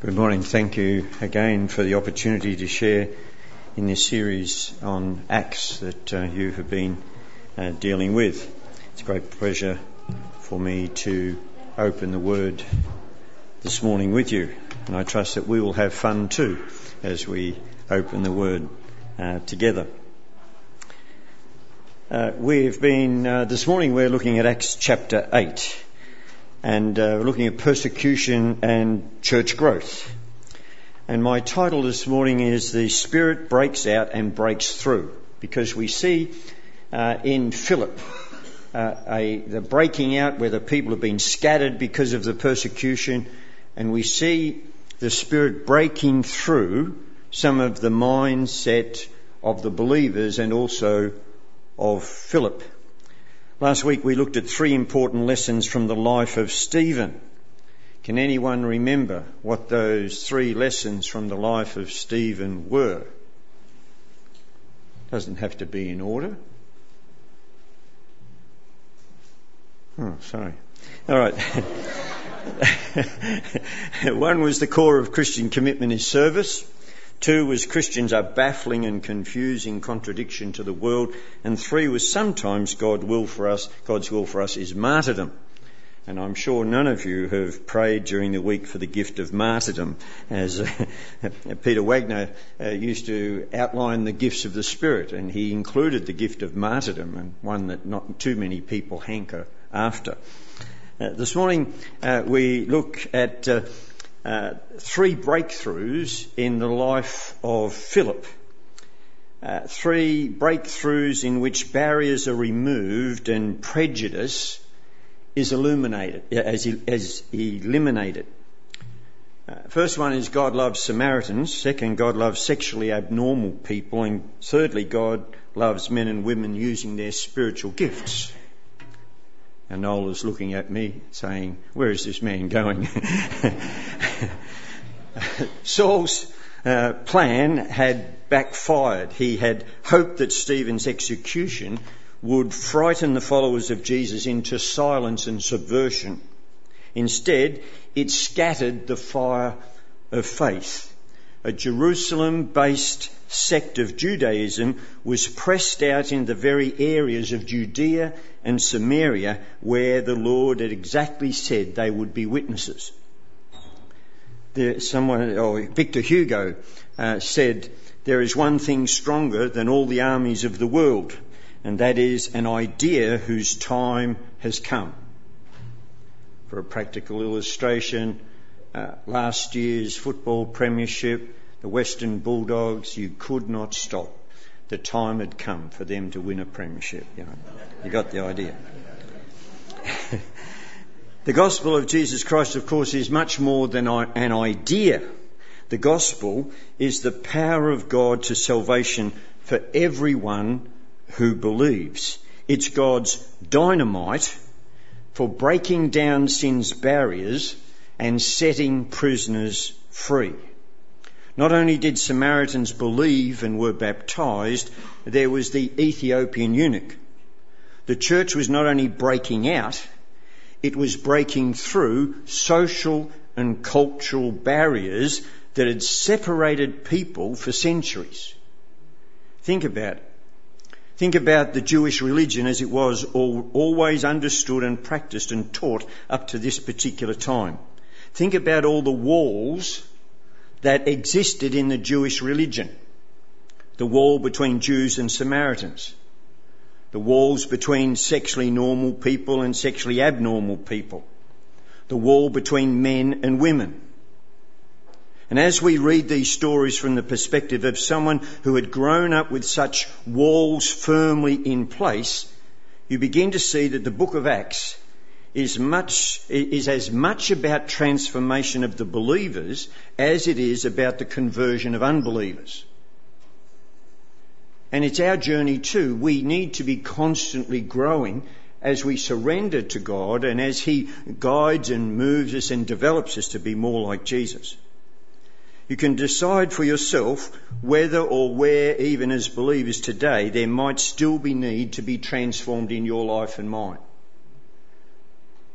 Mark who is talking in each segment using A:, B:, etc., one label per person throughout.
A: Good morning. Thank you again for the opportunity to share in this series on Acts that uh, you have been uh, dealing with. It's a great pleasure for me to open the Word this morning with you, and I trust that we will have fun too as we open the Word uh, together. Uh, we've been, uh, this morning we're looking at Acts chapter 8 and uh, looking at persecution and church growth. And my title this morning is The Spirit Breaks Out and Breaks Through, because we see uh, in Philip uh, a, the breaking out where the people have been scattered because of the persecution, and we see the Spirit breaking through some of the mindset of the believers and also of Philip. Last week we looked at three important lessons from the life of Stephen. Can anyone remember what those three lessons from the life of Stephen were? Doesn't have to be in order. Oh, sorry. All right. One was the core of Christian commitment is service. Two was Christians are baffling and confusing contradiction to the world. And three was sometimes God will for us, God's will for us is martyrdom. And I'm sure none of you have prayed during the week for the gift of martyrdom, as uh, Peter Wagner uh, used to outline the gifts of the Spirit, and he included the gift of martyrdom, and one that not too many people hanker after. Uh, this morning uh, we look at uh, uh, three breakthroughs in the life of Philip. Uh, three breakthroughs in which barriers are removed and prejudice is illuminated, as, as eliminated. Uh, first one is God loves Samaritans. Second, God loves sexually abnormal people. And thirdly, God loves men and women using their spiritual gifts. And Noel is looking at me saying, Where is this man going? Saul's uh, plan had backfired. He had hoped that Stephen's execution would frighten the followers of Jesus into silence and subversion. Instead, it scattered the fire of faith. A Jerusalem based sect of Judaism was pressed out in the very areas of Judea and Samaria where the Lord had exactly said they would be witnesses. There, someone, or Victor Hugo uh, said, there is one thing stronger than all the armies of the world, and that is an idea whose time has come. For a practical illustration, uh, last year's football premiership, the Western Bulldogs, you could not stop. The time had come for them to win a premiership. You, know. you got the idea. the gospel of Jesus Christ, of course, is much more than an idea. The gospel is the power of God to salvation for everyone who believes. It's God's dynamite for breaking down sin's barriers and setting prisoners free. Not only did Samaritans believe and were baptized, there was the Ethiopian eunuch. The church was not only breaking out, it was breaking through social and cultural barriers that had separated people for centuries. Think about it. Think about the Jewish religion as it was always understood and practiced and taught up to this particular time. Think about all the walls that existed in the Jewish religion. The wall between Jews and Samaritans. The walls between sexually normal people and sexually abnormal people. The wall between men and women. And as we read these stories from the perspective of someone who had grown up with such walls firmly in place, you begin to see that the book of Acts is much, is as much about transformation of the believers as it is about the conversion of unbelievers. And it's our journey too. We need to be constantly growing as we surrender to God and as He guides and moves us and develops us to be more like Jesus. You can decide for yourself whether or where, even as believers today, there might still be need to be transformed in your life and mine.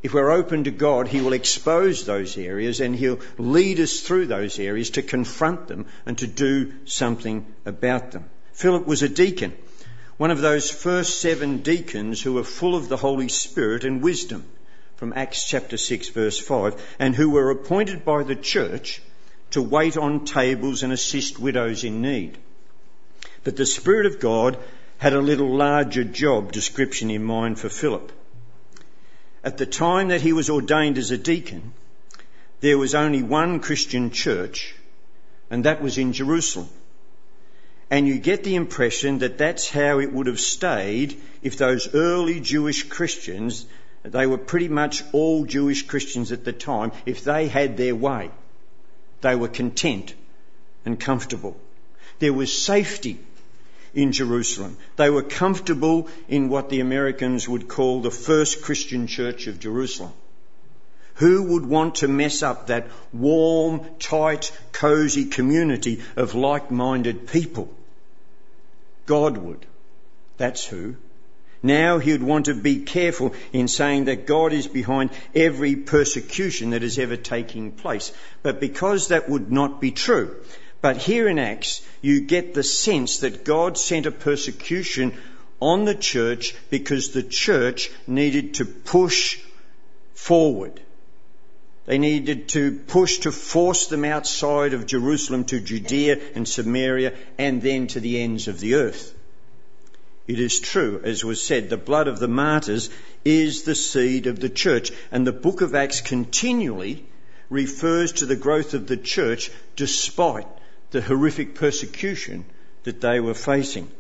A: if we're open to God, He will expose those areas and He'll lead us through those areas to confront them and to do something about them. Philip was a deacon, one of those first seven deacons who were full of the Holy Spirit and wisdom from Acts chapter 6 verse 5 and who were appointed by the church to wait on tables and assist widows in need. But the Spirit of God had a little larger job description in mind for Philip. At the time that he was ordained as a deacon, there was only one Christian church, and that was in Jerusalem. And you get the impression that that's how it would have stayed if those early Jewish Christians, they were pretty much all Jewish Christians at the time, if they had their way. They were content and comfortable. There was safety in Jerusalem. They were comfortable in what the Americans would call the first Christian church of Jerusalem. Who would want to mess up that warm, tight, cosy community of like-minded people? God would. That's who. Now he would want to be careful in saying that God is behind every persecution that is ever taking place. But because that would not be true, but here in Acts, you get the sense that God sent a persecution on the church because the church needed to push forward. They needed to push to force them outside of Jerusalem to Judea and Samaria and then to the ends of the earth. It is true, as was said, the blood of the martyrs is the seed of the church. And the book of Acts continually refers to the growth of the church despite the horrific persecution that they were facing.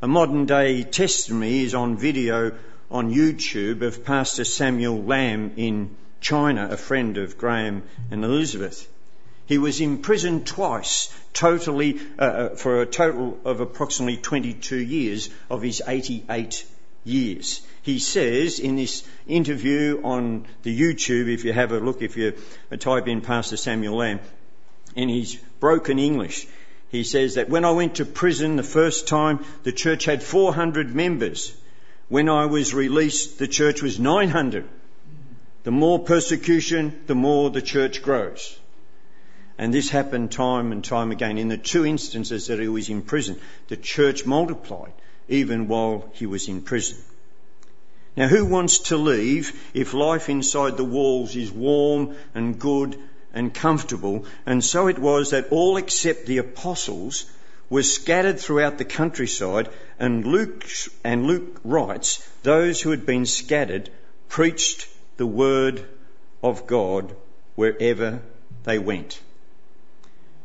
A: A modern day testimony is on video on YouTube of Pastor Samuel Lamb in China, a friend of Graham and Elizabeth. He was imprisoned twice, totally, uh, uh for a total of approximately 22 years of his 88 years. He says in this interview on the YouTube, if you have a look, if you type in Pastor Samuel Lamb, in his broken English. He says that when I went to prison the first time, the church had 400 members. When I was released, the church was 900. The more persecution, the more the church grows. And this happened time and time again. In the two instances that he was in prison, the church multiplied even while he was in prison. Now, who wants to leave if life inside the walls is warm and good and comfortable, and so it was that all except the apostles were scattered throughout the countryside, and Luke, and Luke writes, those who had been scattered preached the word of God wherever they went.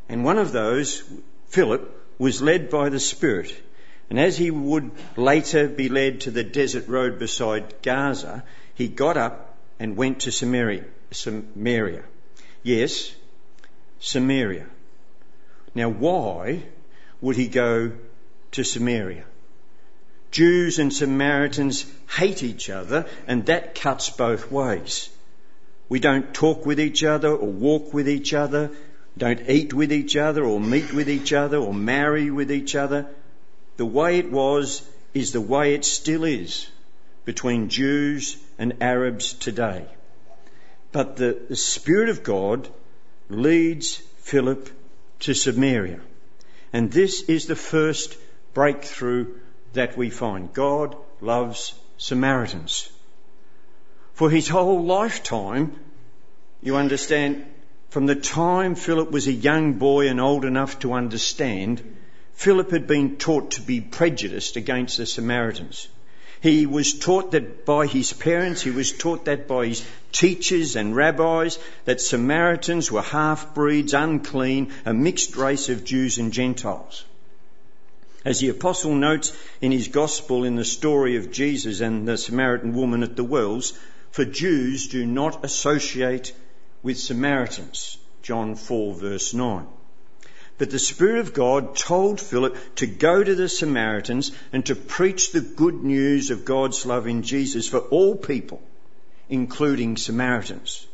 A: And one of those, Philip, was led by the Spirit. And as he would later be led to the desert road beside Gaza, he got up and went to Samaria. Samaria. Yes, Samaria. Now, why would he go to Samaria? Jews and Samaritans hate each other, and that cuts both ways. We don't talk with each other or walk with each other, don't eat with each other or meet with each other or marry with each other. The way it was is the way it still is between Jews and Arabs today. But the, the Spirit of God leads Philip to Samaria. And this is the first breakthrough that we find. God loves Samaritans. For his whole lifetime, you understand, from the time Philip was a young boy and old enough to understand, Philip had been taught to be prejudiced against the Samaritans. He was taught that by his parents, he was taught that by his teachers and rabbis, that Samaritans were half breeds, unclean, a mixed race of Jews and Gentiles. As the apostle notes in his gospel in the story of Jesus and the Samaritan woman at the wells, for Jews do not associate with Samaritans. John 4 verse 9. But the Spirit of God told Philip to go to the Samaritans and to preach the good news of God's love in Jesus for all people, including Samaritans.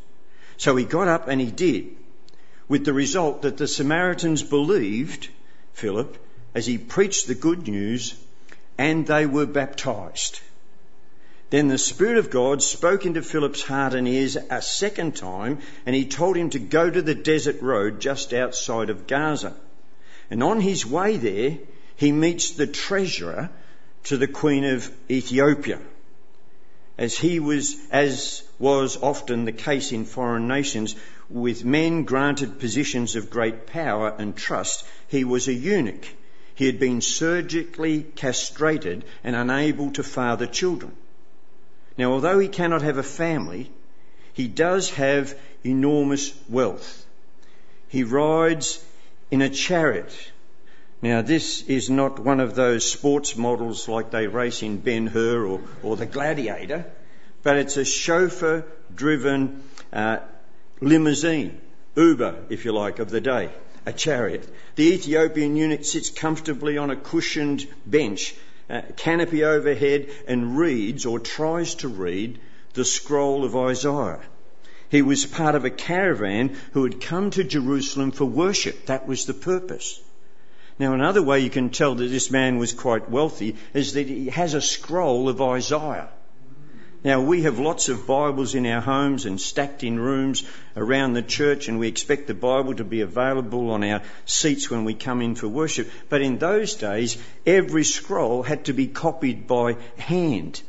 A: So he got up and he did, with the result that the Samaritans believed Philip as he preached the good news and they were baptized. Then the Spirit of God spoke into Philip's heart and ears a second time, and he told him to go to the desert road just outside of Gaza. And on his way there, he meets the treasurer to the Queen of Ethiopia. As he was, as was often the case in foreign nations, with men granted positions of great power and trust, he was a eunuch. He had been surgically castrated and unable to father children. Now, although he cannot have a family, he does have enormous wealth. He rides in a chariot. Now, this is not one of those sports models like they race in Ben Hur or, or the Gladiator, but it's a chauffeur driven uh, limousine, Uber, if you like, of the day, a chariot. The Ethiopian eunuch sits comfortably on a cushioned bench uh, canopy overhead and reads or tries to read the scroll of Isaiah. He was part of a caravan who had come to Jerusalem for worship. That was the purpose. Now, another way you can tell that this man was quite wealthy is that he has a scroll of Isaiah. Now, we have lots of Bibles in our homes and stacked in rooms around the church, and we expect the Bible to be available on our seats when we come in for worship. But in those days, every scroll had to be copied by hand,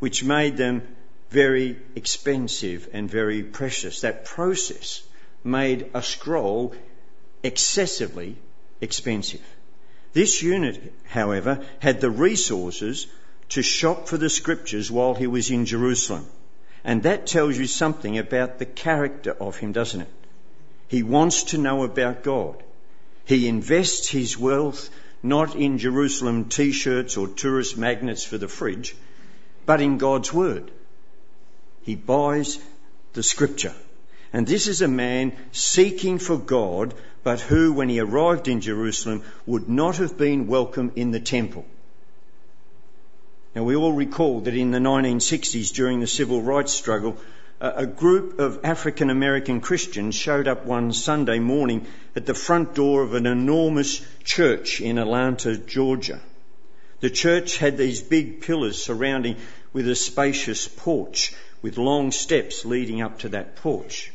A: which made them very expensive and very precious. That process made a scroll excessively expensive. This eunuch, however, had the resources to shop for the scriptures while he was in Jerusalem. And that tells you something about the character of him, doesn't it? He wants to know about God. He invests his wealth not in Jerusalem t-shirts or tourist magnets for the fridge, but in God's word. He buys the scripture. And this is a man seeking for God, but who, when he arrived in Jerusalem, would not have been welcome in the temple. Now, we all recall that in the 1960s, during the civil rights struggle, a group of African American Christians showed up one Sunday morning at the front door of an enormous church in Atlanta, Georgia. The church had these big pillars surrounding with a spacious porch with long steps leading up to that porch.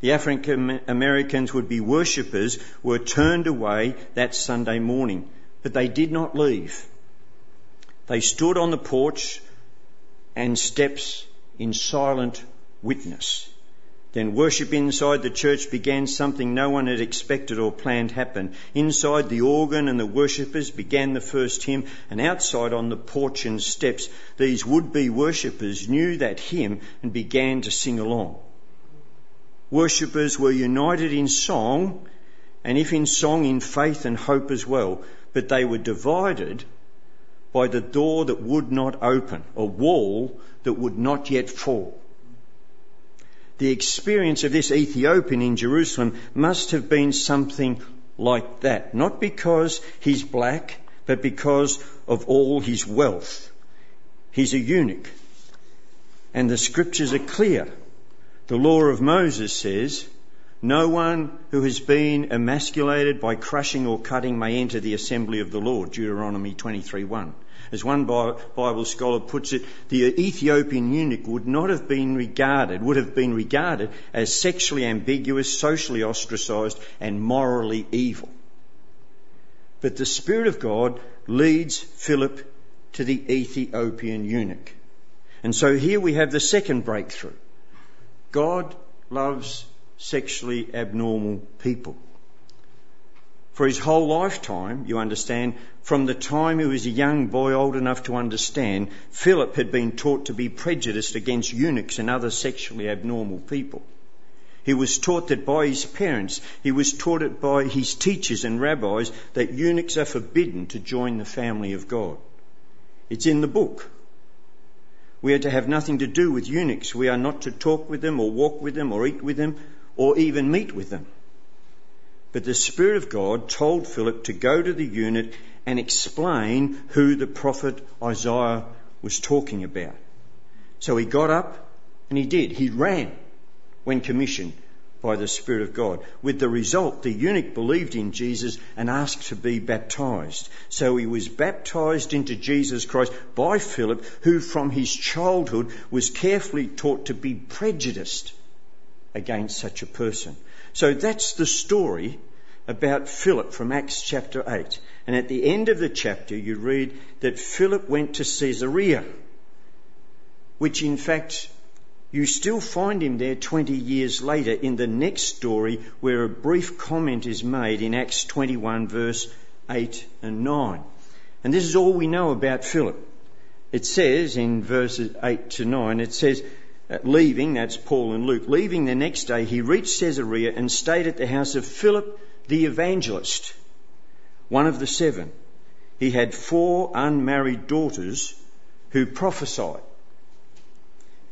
A: The African Americans would be worshippers were turned away that Sunday morning, but they did not leave. They stood on the porch and steps in silent witness. Then worship inside the church began something no one had expected or planned happen. Inside the organ and the worshippers began the first hymn and outside on the porch and steps these would-be worshippers knew that hymn and began to sing along. Worshippers were united in song and if in song in faith and hope as well, but they were divided by the door that would not open, a wall that would not yet fall. The experience of this Ethiopian in Jerusalem must have been something like that, not because he's black, but because of all his wealth. He's a eunuch. And the scriptures are clear. The law of Moses says, no one who has been emasculated by crushing or cutting may enter the assembly of the Lord, Deuteronomy 23:1. As one Bible scholar puts it, the Ethiopian eunuch would not have been regarded, would have been regarded as sexually ambiguous, socially ostracized, and morally evil. But the Spirit of God leads Philip to the Ethiopian eunuch. And so here we have the second breakthrough. God loves sexually abnormal people. For his whole lifetime, you understand, from the time he was a young boy old enough to understand, Philip had been taught to be prejudiced against eunuchs and other sexually abnormal people. He was taught that by his parents, he was taught it by his teachers and rabbis that eunuchs are forbidden to join the family of God. It's in the book. We are to have nothing to do with eunuchs. We are not to talk with them or walk with them or eat with them or even meet with them. But the Spirit of God told Philip to go to the eunuch and explain who the prophet Isaiah was talking about. So he got up and he did. He ran when commissioned by the Spirit of God. With the result, the eunuch believed in Jesus and asked to be baptized. So he was baptized into Jesus Christ by Philip, who from his childhood was carefully taught to be prejudiced against such a person. So that's the story about Philip from Acts chapter 8. And at the end of the chapter, you read that Philip went to Caesarea, which in fact you still find him there 20 years later in the next story where a brief comment is made in Acts 21 verse 8 and 9. And this is all we know about Philip. It says in verses 8 to 9, it says, Uh, leaving, that's Paul and Luke, leaving the next day, he reached Caesarea and stayed at the house of Philip the evangelist, one of the seven. He had four unmarried daughters who prophesied.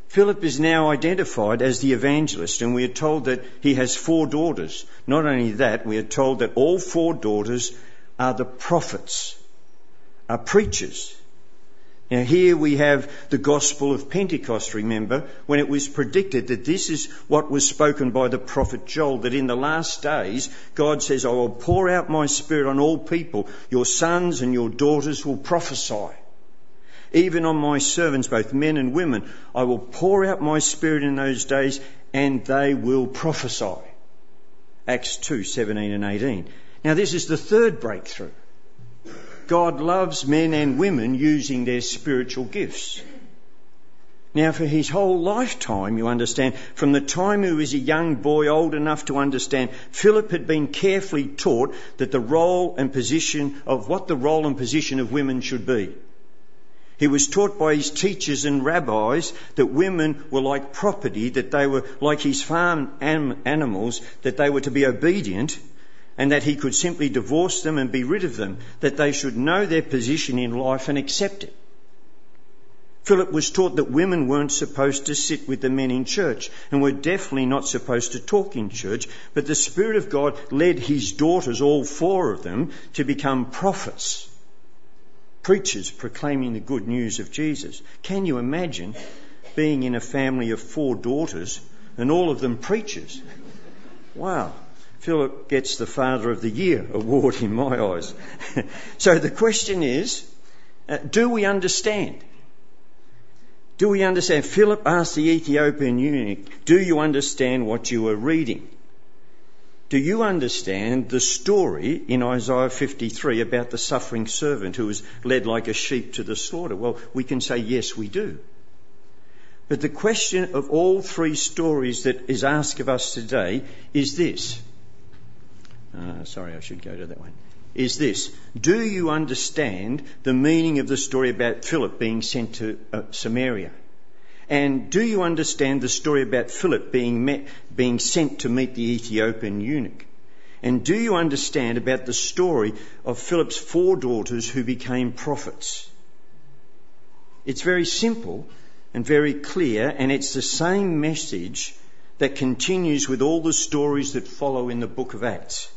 A: Philip is now identified as the evangelist, and we are told that he has four daughters. Not only that, we are told that all four daughters are the prophets, are preachers. Now, here we have the gospel of Pentecost, remember, when it was predicted that this is what was spoken by the prophet Joel, that in the last days, God says, I will pour out my spirit on all people. Your sons and your daughters will prophesy. Even on my servants, both men and women, I will pour out my spirit in those days and they will prophesy. Acts 2, 17 and 18. Now this is the third breakthrough. God loves men and women using their spiritual gifts. Now, for his whole lifetime, you understand, from the time he was a young boy, old enough to understand, Philip had been carefully taught that the role and position of what the role and position of women should be. He was taught by his teachers and rabbis that women were like property, that they were like his farm animals, that they were to be obedient, and that he could simply divorce them and be rid of them, that they should know their position in life and accept it. Philip was taught that women weren't supposed to sit with the men in church and were definitely not supposed to talk in church, but the Spirit of God led his daughters, all four of them, to become prophets, preachers proclaiming the good news of Jesus. Can you imagine being in a family of four daughters and all of them preachers? Wow. Philip gets the Father of the Year award in my eyes. so the question is, uh, do we understand? Do we understand? Philip asked the Ethiopian eunuch, do you understand what you are reading? Do you understand the story in Isaiah 53 about the suffering servant who was led like a sheep to the slaughter? Well, we can say yes, we do. But the question of all three stories that is asked of us today is this uh, sorry, I should go to that one, is this. Do you understand the meaning of the story about Philip being sent to uh, Samaria? And do you understand the story about Philip being, met, being sent to meet the Ethiopian eunuch? And do you understand about the story of Philip's four daughters who became prophets? It's very simple and very clear, and it's the same message that continues with all the stories that follow in the book of Acts.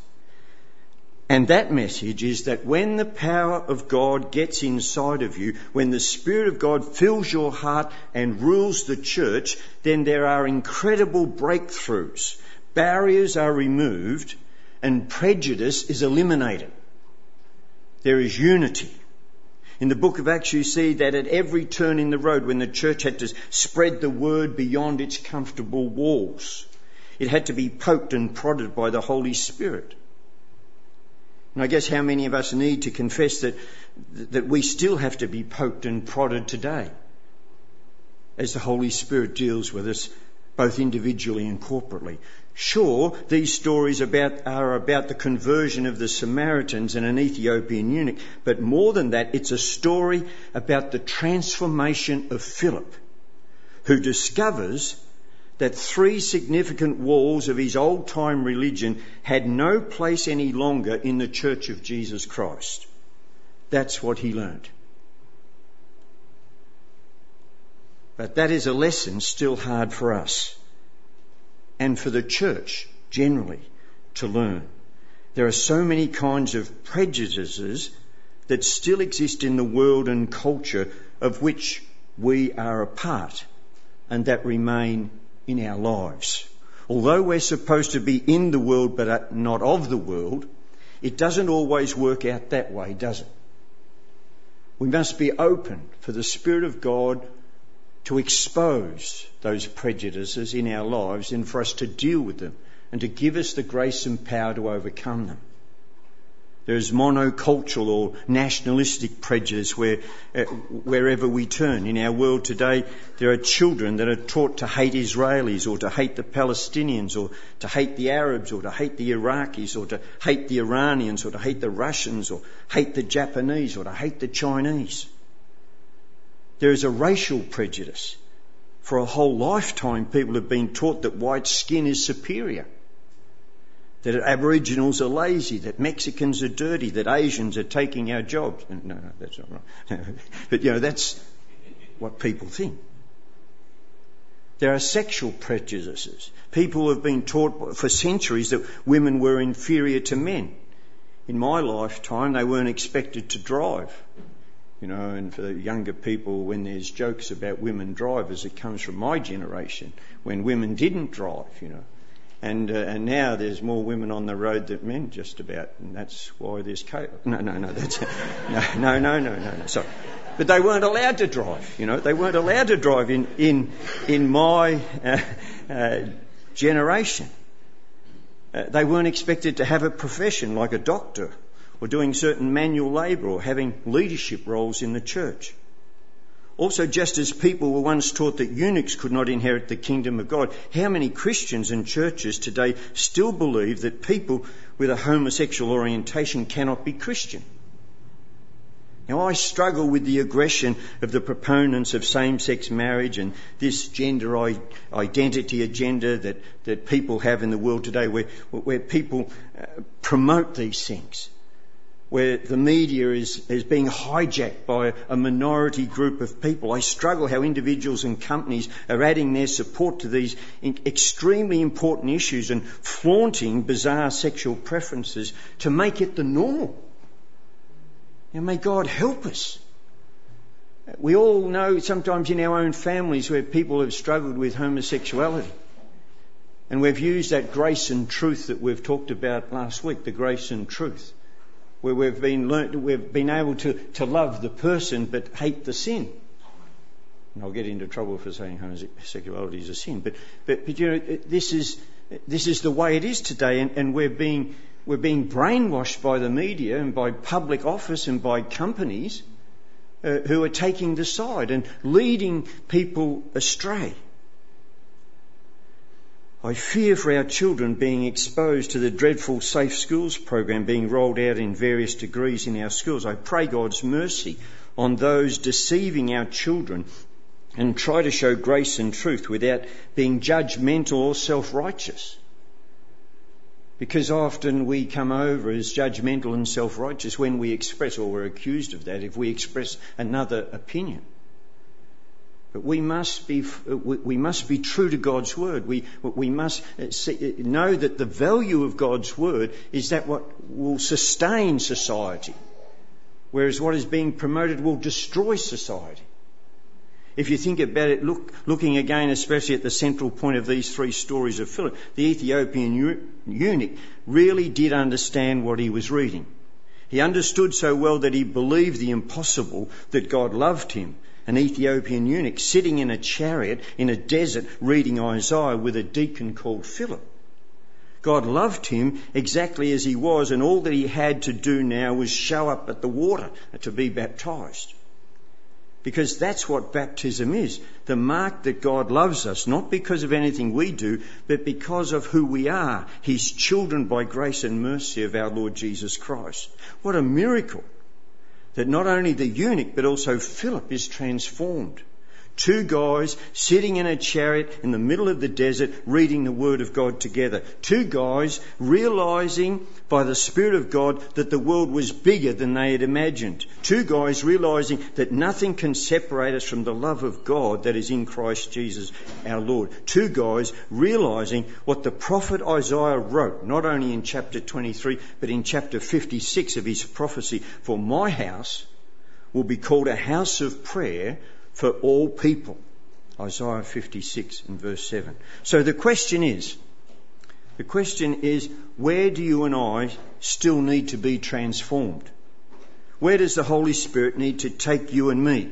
A: And that message is that when the power of God gets inside of you, when the Spirit of God fills your heart and rules the church, then there are incredible breakthroughs. Barriers are removed and prejudice is eliminated. There is unity. In the book of Acts, you see that at every turn in the road, when the church had to spread the word beyond its comfortable walls, it had to be poked and prodded by the Holy Spirit. And I guess how many of us need to confess that, that we still have to be poked and prodded today as the Holy Spirit deals with us both individually and corporately. Sure, these stories about, are about the conversion of the Samaritans and an Ethiopian eunuch, but more than that, it's a story about the transformation of Philip, who discovers that three significant walls of his old time religion had no place any longer in the church of Jesus Christ. That's what he learned. But that is a lesson still hard for us and for the church generally to learn. There are so many kinds of prejudices that still exist in the world and culture of which we are a part and that remain in our lives. although we're supposed to be in the world but not of the world, it doesn't always work out that way, does it? We must be open for the Spirit of God to expose those prejudices in our lives and for us to deal with them and to give us the grace and power to overcome them. There's monocultural or nationalistic prejudice where, uh, wherever we turn. In our world today, there are children that are taught to hate Israelis or to hate the Palestinians or to hate the Arabs or to hate the Iraqis or to hate the Iranians or to hate the Russians or hate the Japanese or to hate the Chinese. There is a racial prejudice. For a whole lifetime, people have been taught that white skin is superior that Aboriginals are lazy, that Mexicans are dirty, that Asians are taking our jobs. No, no, that's not right. but you know, that's what people think. There are sexual prejudices. People have been taught for centuries that women were inferior to men. In my lifetime, they weren't expected to drive. You know, and for the younger people, when there's jokes about women drivers, it comes from my generation when women didn't drive, you know. And, uh, and now there's more women on the road than men, just about, and that's why there's chaos. No, no, no, that's, no, no, no, no, no, no, sorry. But they weren't allowed to drive, you know, they weren't allowed to drive in, in, in my uh, uh, generation. Uh, they weren't expected to have a profession like a doctor or doing certain manual labour or having leadership roles in the church. Also, just as people were once taught that eunuchs could not inherit the kingdom of God, how many Christians and churches today still believe that people with a homosexual orientation cannot be Christian? Now, I struggle with the aggression of the proponents of same sex marriage and this gender identity agenda that, that people have in the world today, where, where people uh, promote these things where the media is, is being hijacked by a minority group of people. I struggle how individuals and companies are adding their support to these extremely important issues and flaunting bizarre sexual preferences to make it the normal. Now may God help us. We all know sometimes in our own families where people have struggled with homosexuality. And we've used that grace and truth that we've talked about last week, the grace and truth where we've been learnt, we've been able to, to love the person but hate the sin. And I'll get into trouble for saying homosexuality is a sin, but, but, but you know, this is, this is the way it is today, and, and we're being, we're being brainwashed by the media and by public office and by companies uh, who are taking the side and leading people astray. I fear for our children being exposed to the dreadful Safe Schools program being rolled out in various degrees in our schools. I pray God's mercy on those deceiving our children and try to show grace and truth without being judgmental or self-righteous. Because often we come over as judgmental and self-righteous when we express, or we're accused of that, if we express another opinion. But we must be, we must be true to God's word. We, we must uh, see, uh, know that the value of God's word is that what will sustain society, whereas what is being promoted will destroy society. If you think about it, look, looking again, especially at the central point of these three stories of Philip, the Ethiopian eunuch really did understand what he was reading. He understood so well that he believed the impossible, that God loved him, an Ethiopian eunuch sitting in a chariot in a desert reading Isaiah with a deacon called Philip. God loved him exactly as he was, and all that he had to do now was show up at the water to be baptized. Because that's what baptism is. The mark that God loves us, not because of anything we do, but because of who we are, His children by grace and mercy of our Lord Jesus Christ. What a miracle that not only the eunuch but also Philip is transformed. Two guys sitting in a chariot in the middle of the desert reading the Word of God together. Two guys realizing by the Spirit of God that the world was bigger than they had imagined. Two guys realizing that nothing can separate us from the love of God that is in Christ Jesus our Lord. Two guys realizing what the prophet Isaiah wrote, not only in chapter 23, but in chapter 56 of his prophecy, for my house will be called a house of prayer for all people. Isaiah 56 and verse 7. So the question is, The question is, where do you and I still need to be transformed? Where does the Holy Spirit need to take you and me?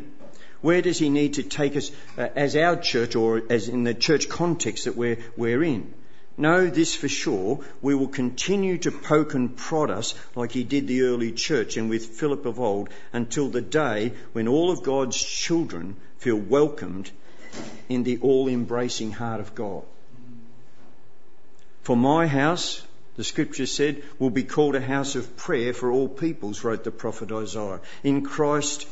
A: Where does He need to take us uh, as our church or as in the church context that we're, we're in? Know this for sure, we will continue to poke and prod us like he did the early church and with Philip of old until the day when all of God's children feel welcomed in the all embracing heart of God. For my house, the scripture said, will be called a house of prayer for all peoples, wrote the prophet Isaiah. In Christ,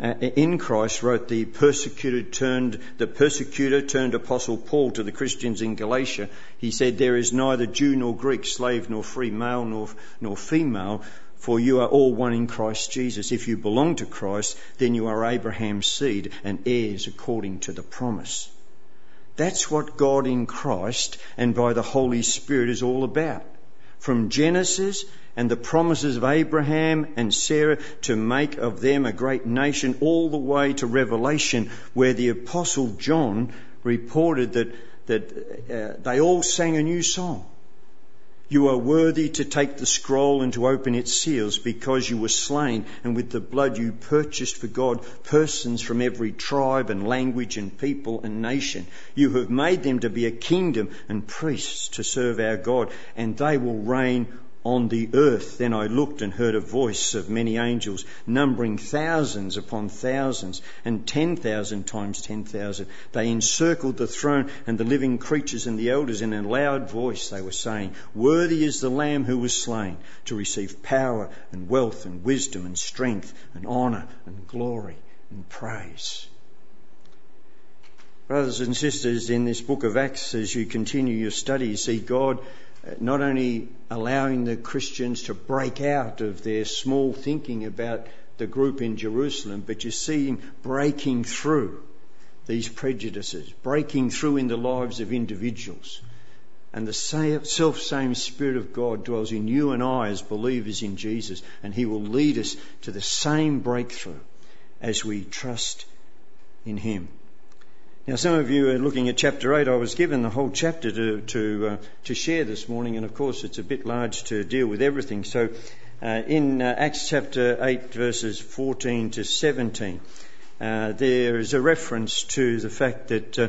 A: uh, in Christ wrote the persecuted turned, the persecutor turned apostle Paul to the Christians in Galatia. He said, there is neither Jew nor Greek, slave nor free, male nor, nor female, for you are all one in Christ Jesus. If you belong to Christ, then you are Abraham's seed and heirs according to the promise. That's what God in Christ and by the Holy Spirit is all about. From Genesis and the promises of Abraham and Sarah to make of them a great nation all the way to Revelation where the apostle John reported that, that uh, they all sang a new song. You are worthy to take the scroll and to open its seals because you were slain and with the blood you purchased for God persons from every tribe and language and people and nation. You have made them to be a kingdom and priests to serve our God and they will reign on the earth. Then I looked and heard a voice of many angels, numbering thousands upon thousands, and ten thousand times ten thousand. They encircled the throne and the living creatures and the elders. In a loud voice they were saying, Worthy is the Lamb who was slain to receive power and wealth and wisdom and strength and honour and glory and praise. Brothers and sisters, in this book of Acts, as you continue your study, you see God not only allowing the Christians to break out of their small thinking about the group in Jerusalem, but you see him breaking through these prejudices, breaking through in the lives of individuals. And the self same Spirit of God dwells in you and I as believers in Jesus, and He will lead us to the same breakthrough as we trust in Him. Now, some of you are looking at chapter 8. I was given the whole chapter to, to, uh, to share this morning, and of course, it's a bit large to deal with everything. So, uh, in uh, Acts chapter 8, verses 14 to 17, uh, there is a reference to the fact that uh,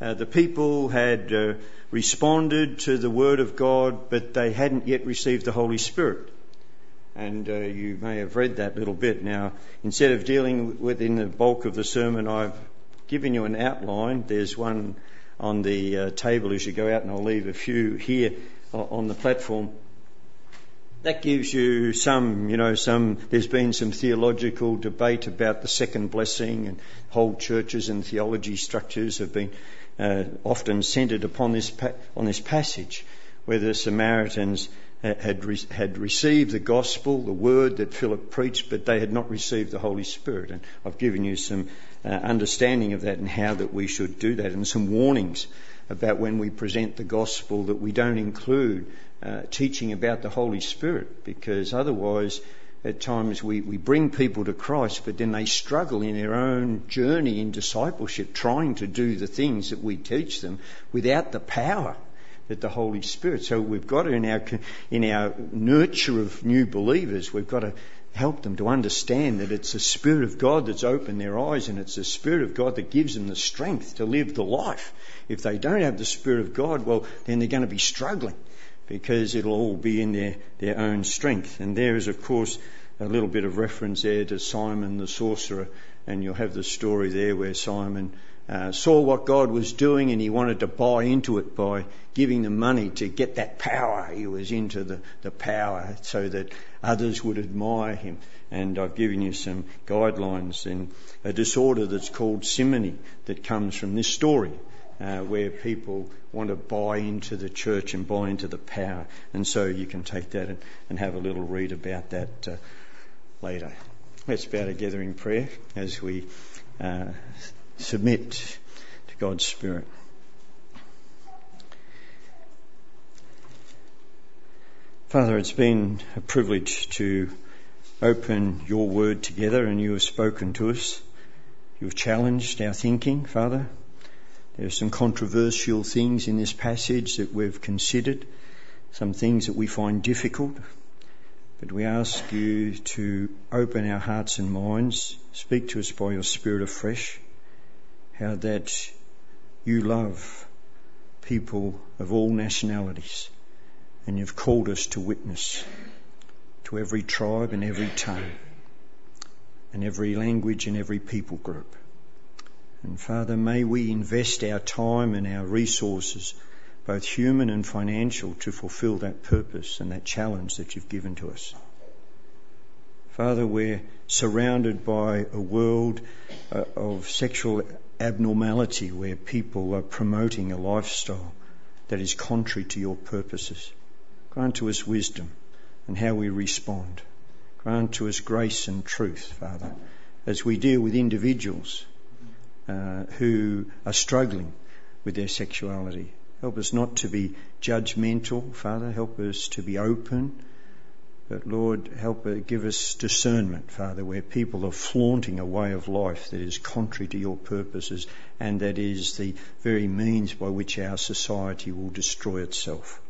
A: uh, the people had responded to the Word of God, but they hadn't yet received the Holy Spirit and uh, you may have read that little bit. Now, instead of dealing with in the bulk of the sermon, I've given you an outline. There's one on the uh, table as you go out, and I'll leave a few here on the platform. That gives you some, you know, some, there's been some theological debate about the second blessing and whole churches and theology structures have been uh, often centred upon this, pa- on this passage where the Samaritans had, re- had received the gospel, the word that Philip preached, but they had not received the Holy Spirit. And I've given you some uh, understanding of that and how that we should do that, and some warnings about when we present the gospel that we don't include uh, teaching about the Holy Spirit, because otherwise, at times we, we bring people to Christ, but then they struggle in their own journey in discipleship, trying to do the things that we teach them without the power that the Holy Spirit. So we've got to, in our, in our nurture of new believers, we've got to help them to understand that it's the Spirit of God that's opened their eyes and it's the Spirit of God that gives them the strength to live the life. If they don't have the Spirit of God, well, then they're going to be struggling because it'll all be in their, their own strength. And there is, of course, a little bit of reference there to Simon the sorcerer, and you'll have the story there where Simon uh, saw what God was doing and he wanted to buy into it by giving them money to get that power. He was into the, the power so that others would admire him. And I've given you some guidelines in a disorder that's called simony that comes from this story. Uh, where people want to buy into the church and buy into the power. And so you can take that and, and have a little read about that uh, later. Let's bow together in prayer as we uh, submit to God's Spirit. Father, it's been a privilege to open your word together and you have spoken to us. You've challenged our thinking, Father. There are some controversial things in this passage that we've considered, some things that we find difficult, but we ask you to open our hearts and minds, speak to us by your Spirit afresh, how that you love people of all nationalities and you've called us to witness to every tribe and every tongue and every language and every people group. And Father, may we invest our time and our resources, both human and financial, to fulfill that purpose and that challenge that you've given to us. Father, we're surrounded by a world uh, of sexual abnormality where people are promoting a lifestyle that is contrary to your purposes. Grant to us wisdom and how we respond. Grant to us grace and truth, Father, as we deal with individuals uh, who are struggling with their sexuality. Help us not to be judgmental, Father. Help us to be open but Lord, help uh, give us discernment, Father, where people are flaunting a way of life that is contrary to your purposes and that is the very means by which our society will destroy itself.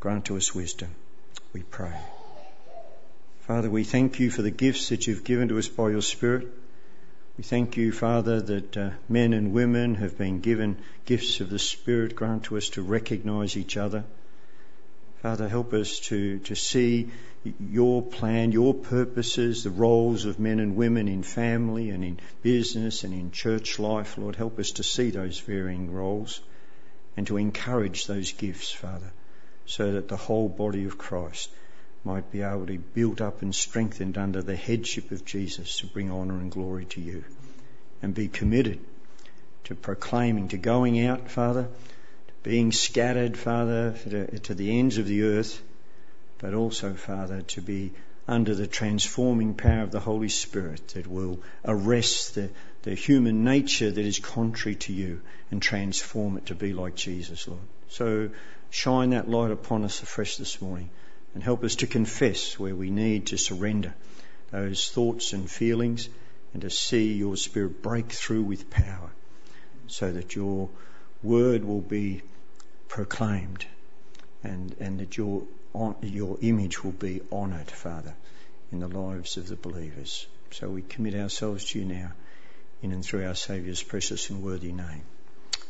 A: Grant to us wisdom, we pray. Father, we thank you for the gifts that you've given to us by your Spirit. We thank you, Father, that uh, men and women have been given gifts of the Spirit. Grant to us to recognize each other Uh, Father, help us to, to see your plan, your purposes, the roles of men and women in family and in business and in church life. Lord, help us to see those varying roles and to encourage those gifts, Father, so that the whole body of Christ might be able to be built up and strengthened under the headship of Jesus to bring honour and glory to you and be committed to proclaiming, to going out, Father, being scattered, Father, to the ends of the earth, but also, Father, to be under the transforming power of the Holy Spirit that will arrest the, the human nature that is contrary to you and transform it to be like Jesus, Lord. So shine that light upon us afresh this morning and help us to confess where we need to surrender those thoughts and feelings and to see your Spirit break through with power so that your word will be proclaimed and, and that your, your image will be honoured, Father, in the lives of the believers. So we commit ourselves to you now in and through our Saviour's precious and worthy name.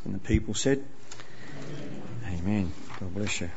A: And the people said, Amen. Amen. God bless you.